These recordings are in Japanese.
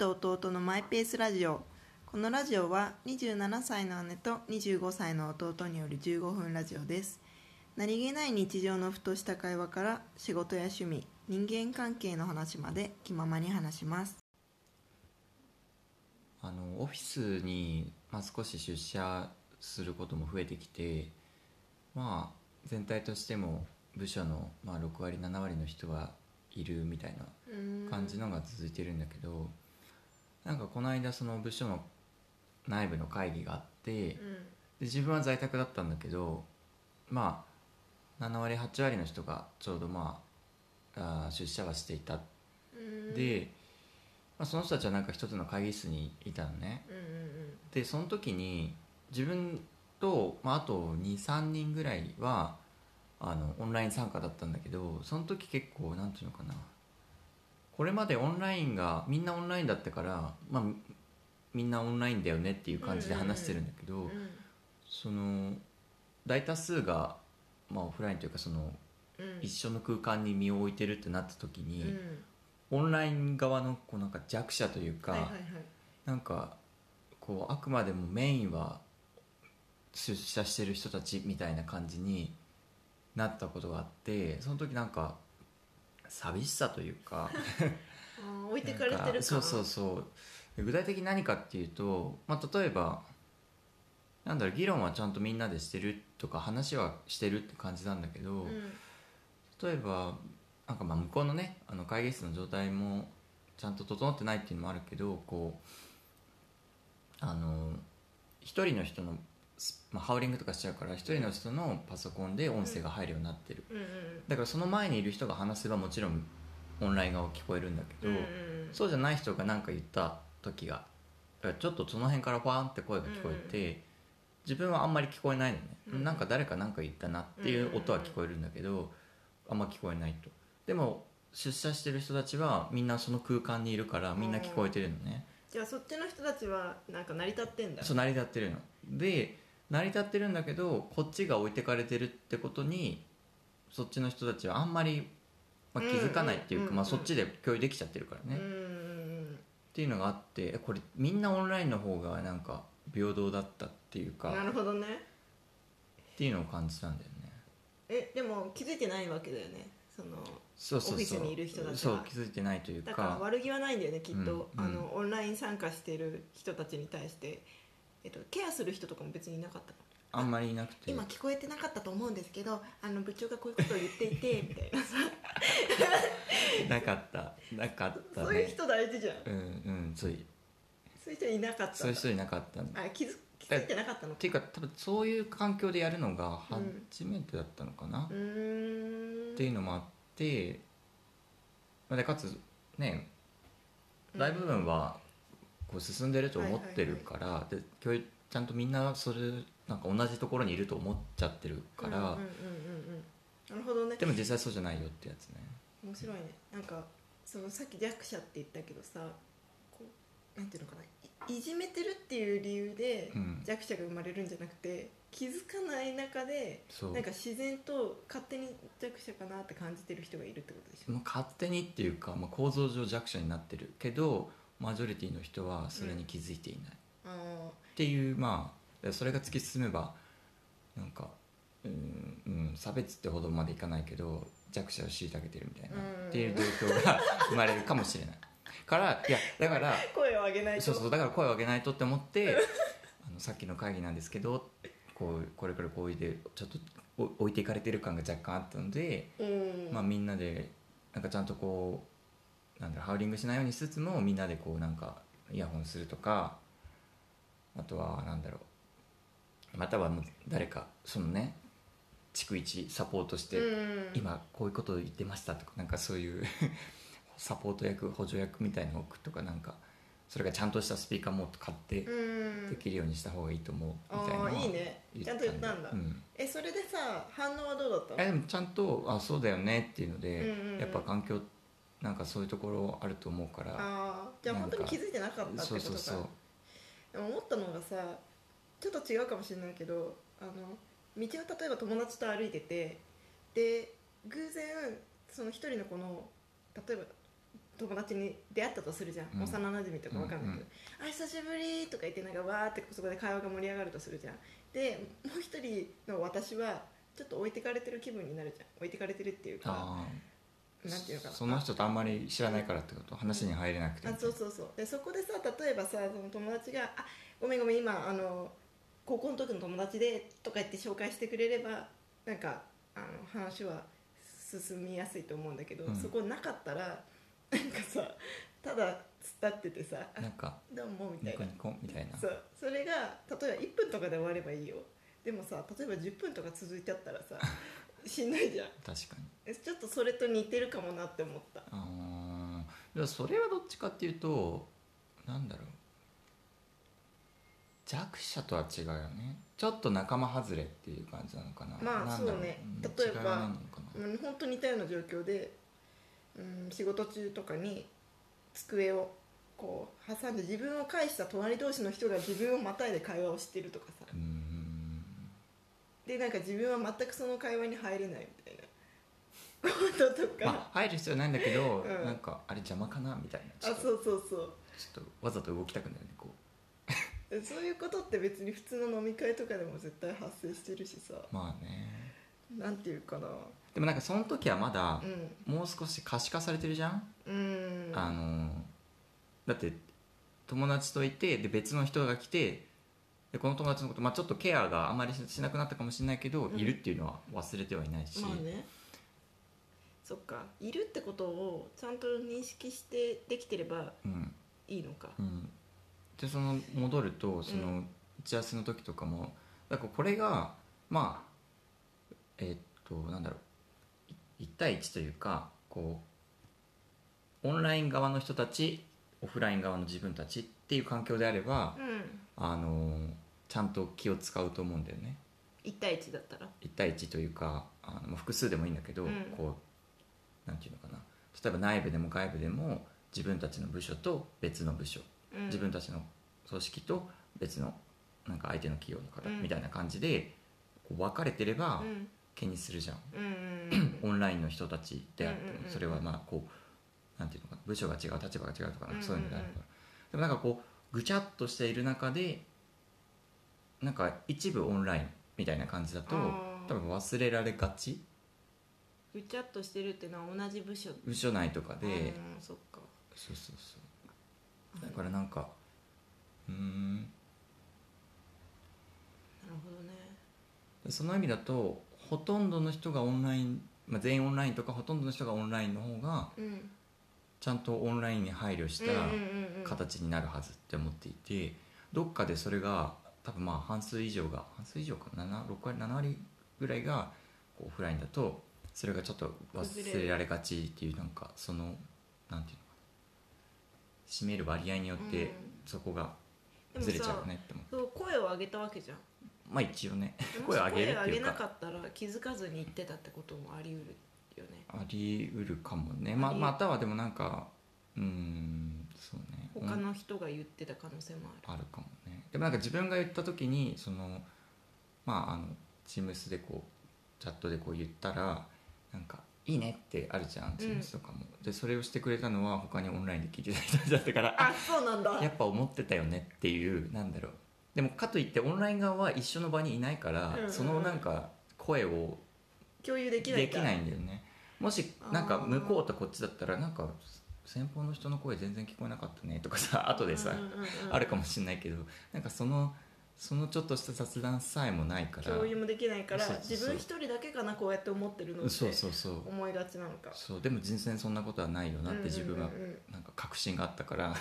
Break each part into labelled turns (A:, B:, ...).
A: と弟のマイペースラジオ。このラジオは27歳の姉と25歳の弟による15分ラジオです。何気ない日常のふとした会話から仕事や趣味人間関係の話まで気ままに話します。
B: あのオフィスに、まあ、少し出社することも増えてきてまあ全体としても部署の、まあ、6割7割の人はいるみたいな感じのが続いてるんだけどなんかこの間その部署の内部の会議があってで自分は在宅だったんだけどまあ7割8割の人がちょうどまああ出社はしていた。で、まあ、その人たちはなんか一つの会議室にいたのね。でその時に自分と、まあ、あと23人ぐらいはあのオンライン参加だったんだけどその時結構なんていうのかなこれまでオンラインがみんなオンラインだったから、まあ、みんなオンラインだよねっていう感じで話してるんだけど、その大多数が、まあ、オフラインというかその一緒の空間に身を置いてるってなった時に、オンライン側のこうなんか弱者というか、
A: はいはいはい。
B: なんかこうあくまでもメインは出社してる人たちみたいな感じになったことがあってその時なんか寂しさというか
A: 置いてかれてる
B: そうそうそう。で具体的に何かっていうと、まあ、例えばなんだろう議論はちゃんとみんなでしてるとか話はしてるって感じなんだけど、
A: うん。
B: 例えばなんかまあ向こうのねあの会議室の状態もちゃんと整ってないっていうのもあるけどこうあの一人の人の、スまあ、ハウリングとかしちゃうから一人の人のパソコンで音声が入るようになってる、
A: うんうん
B: だからその前にいる人が話せばもちろんオンライン側聞こえるんだけど、
A: うんうん
B: そうじゃない人が何か言った時がちょっとその辺からファーンって声が聞こえて、自分はあんまり聞こえないのね、
A: うん
B: なんか誰か何か言ったなっていう音は聞こえるんだけど、あんま聞こえないと。でも出社してる人たちはみんなその空間にいるからみんな聞こえてるのね、
A: じゃあそっちの人たちはなんか成り立ってんだ。
B: そう成り立ってるの。で成り立ってるんだけどこっちが置いてかれてるってことにそっちの人たちはあんまり、まあ、気づかないっていうか、
A: うんうん
B: まあ、そっちで共有できちゃってるからね、
A: うんうん
B: っていうのがあってえこれみんなオンラインの方がなんか平等だったっていうか
A: うんなるほどね。
B: っていうのを感じたんだよね。
A: えでも気づいてないわけだよね。その
B: そうそうそう。
A: オフィスにいる人たちは
B: そう気づいてないという
A: だから
B: か
A: 悪気はないんだよねきっと、
B: うんうん。
A: あのオンライン参加してる人たちに対して、えっと、ケアする人とかも別にいなかったの。
B: あんまりいなくて。
A: 今聞こえてなかったと思うんですけどあの部長がこういうことを言っていて みたいな。さ
B: なかった。なかったね。
A: そういう人大事じゃん。
B: うんうん。そういう。
A: そういう人いなかった
B: そういう人いなかった
A: あ気づ気づいてなかったの
B: っていうか多分そういう環境でやるのが初めてだったのかな、
A: うーん。
B: っていうのもあってまあでかつね大部分はこう進んでると思ってるから、で教育ちゃんとみんなそれなんか同じところにいると思っちゃってるから、
A: うんうんうんうんうんなるほどね。
B: でも実際そうじゃないよってやつね。
A: 面白いね。なんかそのさっき弱者って言ったけどさこうなんていうのかな。いいじめてるっていう理由で
B: うん。
A: 弱者が生まれるんじゃなくて気づかない中でなんか自然と勝手に弱者かなって感じてる人がいるってことでしょ？
B: もう勝手にっていうか、まあ、構造上弱者になってるけどマジョリティの人はそれに気づいていない、
A: あ
B: っていうまあそれが突き進めばなんかうん、うん、差別ってほどまでいかないけど弱者を虐げてるみたいな、
A: うん。
B: っていう状況が 生まれるかもしれない。からいやだから
A: ー声を上げないと。
B: そうそうだから声を上げないとって思って あのさっきの会議なんですけどこうこれからこういうでちょっとお置いていかれてる感が若干あったので、
A: うん。
B: まあ、みんなでなんかちゃんとこうなんだろうハウリングしないようにしつつもみんなでこうなんかイヤホンするとかあとはなんだろうまたはもう誰かそのね逐一サポートして、
A: うん。
B: 今こういうことを言ってましたとかなんかそういう サポート役補助役みたいなのを置くとかなんかそれがちゃんとしたスピーカーも買って
A: うん。
B: できるようにした方がいいと思うみたいな
A: ああいいね。ちゃんと言ったんだ、
B: うん。
A: えそれでさ反応はどうだったの？
B: えでもちゃんとあそうだよねっていうので、
A: うんうんうん。
B: やっぱ環境なんかそういうところあると思うから
A: ああじゃあ本当に気づいてなかったってことか。
B: そうそうそう。
A: でも思ったのがさちょっと違うかもしれないけどあの道を例えば友達と歩いててで偶然その一人の子の例えば友達に出会ったとするじゃん、
B: うん。
A: 幼なじみとかわかんないけど。
B: うんうん「
A: あ久しぶり」とか言ってなんかわーってそこで会話が盛り上がるとするじゃん。でもう一人の私はちょっと置いてかれてる気分になるじゃん。置いてかれてるっていうか。
B: あ
A: なんていうのかな。
B: その人とあんまり知らないからってこと？話に入れなくて。
A: あそうそうそう。でそこでさ例えばさその友達が「あごめんごめん今あの高校の時の友達で」とか言って紹介してくれればなんかあの話は進みやすいと思うんだけど、
B: うん。
A: そこなかったらなんかさただ突っ立っててさ「あ
B: なんか
A: どうも」みたいな。
B: ニコニコみたいな。
A: そう。それが例えば1分とかで終わればいいよ。でもさ例えば10分とか続いちゃったらさしんどいじゃん。
B: 確かに。
A: えちょっとそれと似てるかもなって思った。
B: ああそれはどっちかっていうとなんだろう。弱者とは違うよね。ちょっと仲間外れっていう感じなのかな。
A: まあそうね。
B: ん
A: 例えば本当に似たような状況で、うん、仕事中とかに机をこう挟んで自分を介した隣同士の人が自分をまたいで会話をしてるとかさ。
B: うーん
A: でなんか自分は全くその会話に入れないみたいな。こととか、
B: まあ入る必要ないんだけど、
A: うん。
B: なんかあれ邪魔かなみたいな。ちょっ
A: そうそうそう。
B: ちょっとわざと動きたくなるねこ
A: で そういうことって別に普通の飲み会とかでも絶対発生してるしさ。
B: うまあね。
A: なんていうかな。
B: でもなんかその時はまだ
A: う
B: もう少し可視化されてるじゃん、
A: んうん。
B: あのだって友達といてで別の人が来てでこの友達のこと、まあ、ちょっとケアがあまりししなくなったかもしれないけど、
A: うん。
B: いるっていうのは忘れてはいないし、
A: まあね。そっか。いるってことをちゃんと認識してできてれば
B: うん。
A: いいのか。
B: うん、でその戻るとその打ち合わせの時とかもだからこれがまあえーっとなんだろう。1対1というかこうオンライン側の人たちオフライン側の自分たちっていう環境であれば、
A: うん。
B: あのちゃんと気を使うと思うんだよね。
A: 1対1だったら
B: ？1対1というかあのまあ複数でもいいんだけど、
A: うん。
B: こうなんていうのかな。例えば内部でも外部でも自分たちの部署と別の部署、
A: うん。
B: 自分たちの組織と別のなんか相手の企業の方
A: うん。
B: みたいな感じでこう分かれてれば
A: うん。
B: 気にするじゃん、
A: うんうん
B: オンラインの人たちであってもそれはまあこうなんていうのかな部署が違う立場が違うとかなんかそういうのであるから、でもなんかこうぐちゃっとしている中でなんか一部オンラインみたいな感じだと多分忘れられがち。
A: ぐちゃっとしてるっていうのは同じ部署。
B: 部署内とかで、
A: うんそっか。
B: そうそうそう。だからなんかうーん。
A: なるほどね。
B: その意味だとほとんどの人がオンライン、まあ、全員オンラインとかほとんどの人がオンラインの方が
A: うん
B: ちゃんとオンラインに配慮した形になるはずって思っていてどっかでそれが多分まあ半数以上が半数以上かな？7 6割7割ぐらいがオフラインだとそれがちょっと忘れられがちっていうなんかそのなんていうのかな？占める割合によって
A: うん。
B: そこがずれちゃ
A: さ
B: うねって思う
A: そう声を上げたわけじゃん。
B: まあ一応ね。声を上げる
A: 声を
B: っていうか。
A: 上げなかったら気づかずに言ってたってこともあり得るよね。
B: ありうるかもね、ままたはでもなんかうーんそうね。
A: 他の人が言ってた可能性もある。
B: あるかもね。でもなんか自分が言った時にそのまああの Teams でこうチャットでこう言ったらなんか「いいね」ってあるじゃん Teams とかも、でそれをしてくれたのは他にオンラインで聞いてた人だったから
A: あそうなんだ。
B: やっぱ思ってたよねっていうなんだろう。でもかといってオンライン側は一緒の場にいないから、そのなんか声を
A: 共有できない
B: できないんだよねもしなんか向こうとこっちだったらなんか先方の人の声全然聞こえなかったねとかさ 後でさ、あるかもしれないけどなんかそのそのちょっとした雑談さえもないから。
A: 共有もできないから自分一人だけかなこうやって思ってるのって
B: そうそうそう。
A: 思いがちなのか。
B: そうでも全然そんなことはないよなって自分はなんか確信があったから、
A: うん。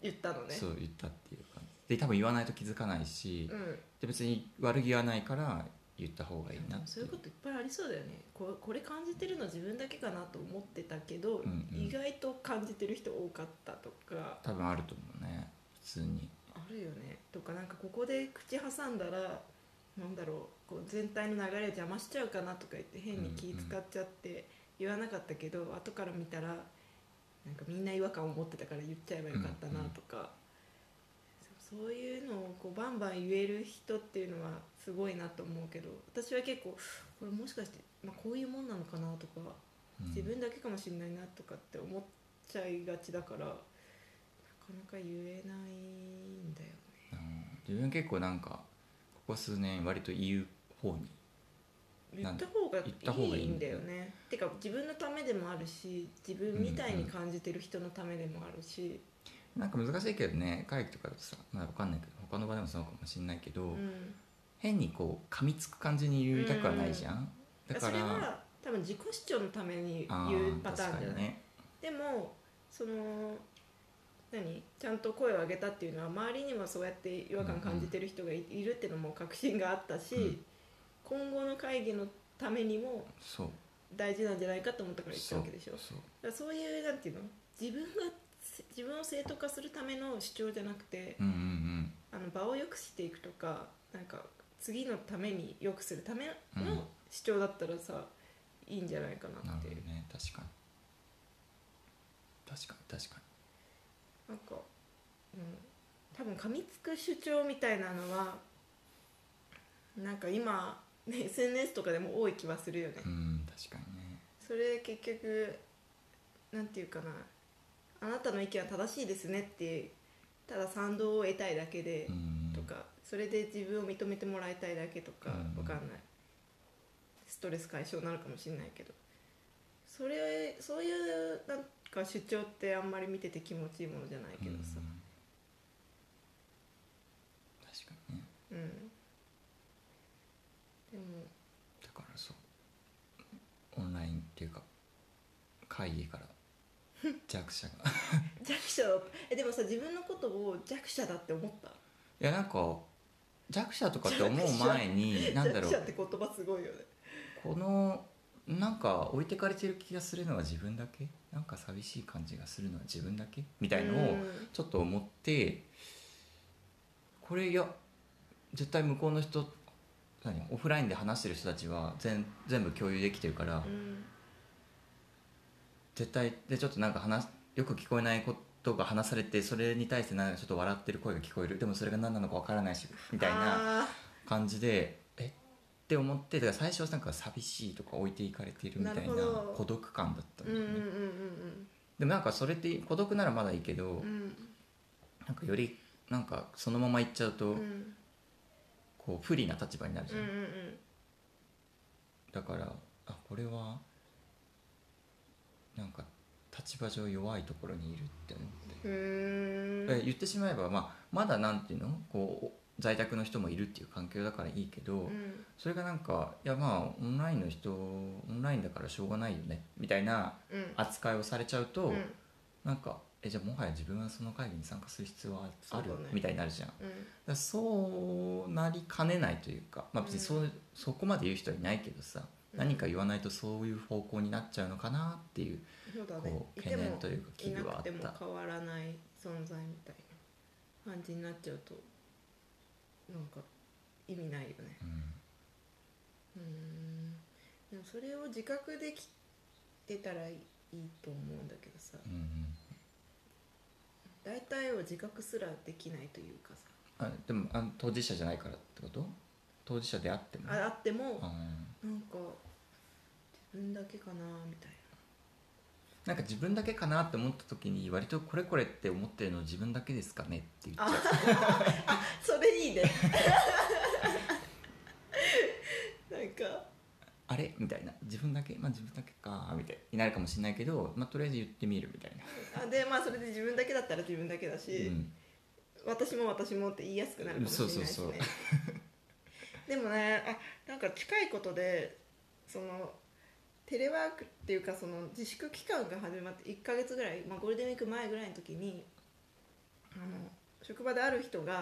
A: 言ったのね。
B: そう言ったっていう感じ。で多分言わないと気づかないし、
A: うん。
B: で別に悪気はないから言った方がいいな
A: そういうこといっぱいありそうだよね。ここれ感じてるの自分だけかなと思ってたけど、
B: うんうん。
A: 意外と感じてる人多かったとか。
B: 多分あると思うね。普通に。
A: あるよね。とかなんかここで口挟んだらなんだろう。こう全体の流れを邪魔しちゃうかなとか言って変に気使っちゃって言わなかったけど、後から見たらなんかみんな違和感を持ってたから言っちゃえばよかったなとか、そういうのをこうバンバン言える人っていうのはすごいなと思うけど私は結構これもしかして、まあ、こういうもんなのかなとか
B: うん。
A: 自分だけかもしれないなとかって思っちゃいがちだからなかなか言えないんだよね。
B: うん。自分結構なんかここ数年割と言う方に
A: 言った方が
B: いい
A: んだよね。てか自分のためでもあるし自分みたいに感じてる人のためでもあるし、
B: なんか難しいけどね会議とかだとさまだ分かんないけど他の場でもそうかもしれないけど、
A: うん。
B: 変にこう噛みつく感じに言いたくはないじゃん、だか
A: それ
B: ら
A: は多分自己主張のために
B: あ
A: 言うパターンじゃない、
B: ね。
A: でもその何ちゃんと声を上げたっていうのは周りにもそうやって違和感感じてる人がいいるっていうのも確信があったし、
B: うん。
A: 今後の会議のためにも
B: そう。
A: 大事なんじゃないかと思ったから言ったわけでしょ。
B: そう
A: らそういうなんていうの自分が自分を正当化するための主張じゃなくて、
B: うんうんうん。
A: あの場を良くしていくとかなんか次のために良くするため
B: うん
A: の主張だったらさ、いいんじゃないかなって
B: なるほどね。確かに。確かに確か
A: なんか、うん、多分噛みつく主張みたいなのはなんか今、ね、SNS とかでも多い気はするよね、
B: にうん確かにね。
A: それ結局なんていうかなあなたの意見は正しいですねってただ賛同を得たいだけで
B: うん。
A: とかそれで自分を認めてもらいたいだけとか
B: うん。
A: わかんない。ストレス解消になるかもしれないけど。それそういうなんか主張ってあんまり見てて気持ちいいものじゃないけどさ。
B: うん。確かにね。
A: うん。でも。
B: だからそう。オンラインっていうか会議から 弱者が。
A: 弱者。だえでもさ自分のことを弱者だって思った？
B: いやなんか弱者とかって思う前になんだろう。
A: 弱者って言葉すごいよね。
B: このなんか置いてかれてる気がするのは自分だけ？なんか寂しい感じがするのは自分だけ？みたいのを
A: うん。
B: ちょっと思ってこれいや絶対向こうの人何？オフラインで話してる人たちは全全部共有できてるから、
A: うん
B: 絶対でちょっとなんか話よく聞こえないことが話されてそれに対してなんかちょっと笑ってる声が聞こえる。でもそれが何なのかわからないしみたいな
A: あ
B: 感じでえ？って思ってだから最初はなんか寂しいとか置いていかれているみたいな孤独感だったん
A: ーうんうん
B: だよね、
A: うん
B: でもなんかそれって孤独ならまだいいけど、
A: うんうん。
B: なんかよりなんかそのまま行っちゃうと、
A: うん。
B: こう不利な立場になるじゃん、
A: うんうんうん。
B: だからあこれはなんか立場上弱いところにいるって思って。言ってしまえば、まあ、まだなんていうの？こう在宅の人もいるっていう環境だからいいけど、
A: うん。
B: それがなんかいやまあオンラインの人オンラインだからしょうがないよねみたいな
A: うん。
B: 扱いをされちゃうと、
A: うん。
B: なんかえじゃあもはや自分はその会議に参加する必要はある、
A: ね。
B: みたいになるじゃん。
A: うん。
B: らそうなりかねないというか、まあ、別にそう、そこまで言う人はいないけどさ、
A: うん
B: 何か言わないとそういう方向になっちゃうのかなっていうこう懸念というか危惧はあった
A: くても変わらない存在みたいな感じになっちゃうとなんか意味ないよね。
B: うん。
A: うん。でもそれを自覚できてたらいいと思うんだけどさ。
B: うんうん。
A: 大体を自覚すらできないというかさ。
B: あでもあの当事者じゃないからってこと？当事者であっても？
A: ああっても。
B: あ
A: なん分だけかなみたい
B: ーなんか自分だけかなって思った時に割とこれこれって思ってるの自分だけですかねって言っちゃう。
A: なそれいいね。なんか。
B: あれ？みたいな。自分だけ？まあ自分だけか。みたいになるかもしれないけど、まあ、とりあえず言ってみるみたいな、
A: あでまあそれで自分だけだったら自分だけだし、
B: うん、
A: 私も私もって言いやすくなるかもしれないしね。
B: そうそうそう。
A: でもねあなんか近いことでそのテレワークっていうかその自粛期間が始まって1ヶ月ぐらい、まあ、ゴールデンウィーク前ぐらいの時にあの職場である人が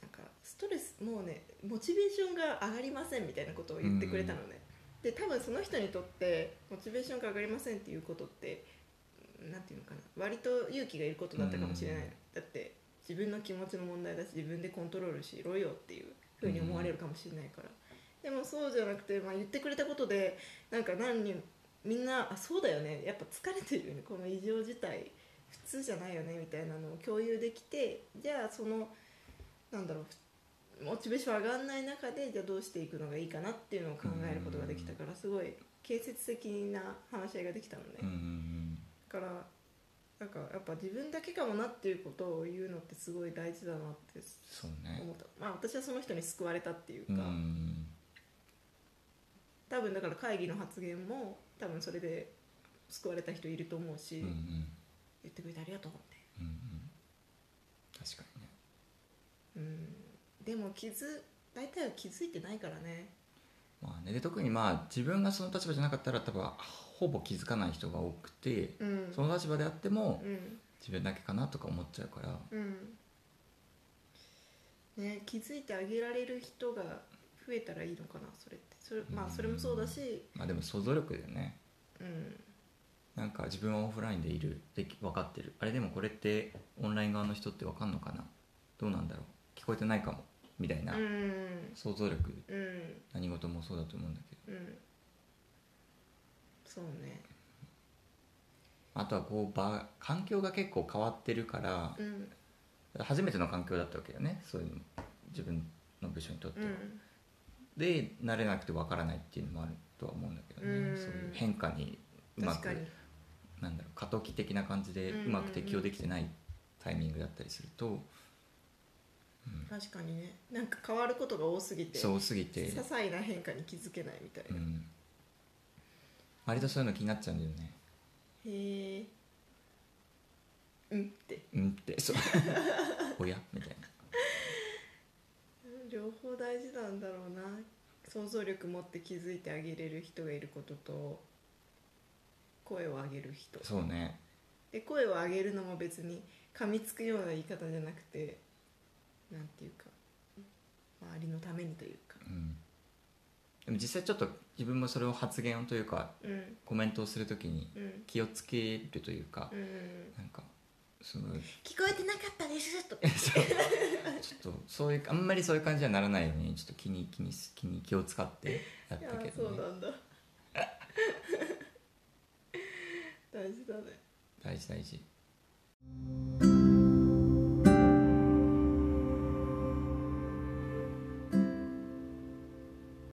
A: なんかストレスもうねモチベーションが上がりませんみたいなことを言ってくれたのね、で多分その人にとってモチベーションが上がりませんっていうことってなんていうのかな割と勇気がいることだったかもしれない、
B: うん。
A: だって自分の気持ちの問題だし自分でコントロールしろよっていうふうに思われるかもしれないから、でもそうじゃなくて、まあ、言ってくれたことでなんか何人みんなあそうだよね。やっぱ疲れてるよね。この異常事態。普通じゃないよね。みたいなのを共有できてじゃあそのなんだろうモチベーション上がんない中でじゃあどうしていくのがいいかなっていうのを考えることができたからすごい建設的な話し合いができたのね、
B: うんうんうん。
A: からなんかやっぱ自分だけかもなっていうことを言うのってすごい大事だなって
B: そうね。
A: 思った、まあ私はその人に救われたっていう
B: う
A: か、
B: ん
A: 多分だから会議の発言も多分それで救われた人いると思うし、
B: うんうん。
A: 言ってくれてありがとうって。
B: うんうん。確かにね。
A: うん。でも気づ大体は気づいてないからね。
B: まあね。で特にまあ自分がその立場じゃなかったら多分ほぼ気づかない人が多くて
A: うん。
B: その立場であっても
A: うん。
B: 自分だけかなとか思っちゃうから。
A: うん。ね気づいてあげられる人が増えたらいいのかなそれって。それまあそれもそうだし。
B: まあでも想像力だよね。
A: うん。
B: なんか自分はオフラインでいるでき分かってる。あれでもこれってオンライン側の人って分かんのかな？どうなんだろう？聞こえてないかも。みたいな
A: うん。
B: 想像力。
A: うん。
B: 何事もそうだと思うんだけど。
A: うん。そうね。
B: あとはこう場環境が結構変わってるから
A: うん。
B: 初めての環境だったわけよね。そういうの。自分の部署にとっては、
A: うん
B: で慣れなくて分からないっていうのもあるとは思うんだけどね、
A: うん。
B: そういう変化にうまくなんだろう過渡期的な感じで
A: うん
B: うまく適応できてないタイミングだったりすると、
A: 確かにね。なんか変わることが多すぎて
B: そうすぎて。
A: 些、細な変化に気づけないみたいうな、
B: ん、割とそういうの気になっちゃうんだよね。
A: へえうんって。
B: うんって。そう。おや？みたいな
A: 両方大事なんだろうな。想像力持って気づいてあげれる人がいることと声を上げる人。
B: そうね。
A: で声を上げるのも別に噛みつくような言い方じゃなくてなんていうか周りのためにというか。
B: うん。でも実際ちょっと自分もそれを発言というか
A: うん。
B: コメントをするときに
A: うん。
B: 気をつけるというか、
A: うん
B: なんかその
A: 聞こえてなかったですと
B: ちょっとそういうあんまりそういう感じにはならないようにちょっと気に気にす気に気を使ってやったけどね。
A: そうなんだ。大事だね。
B: 大事大事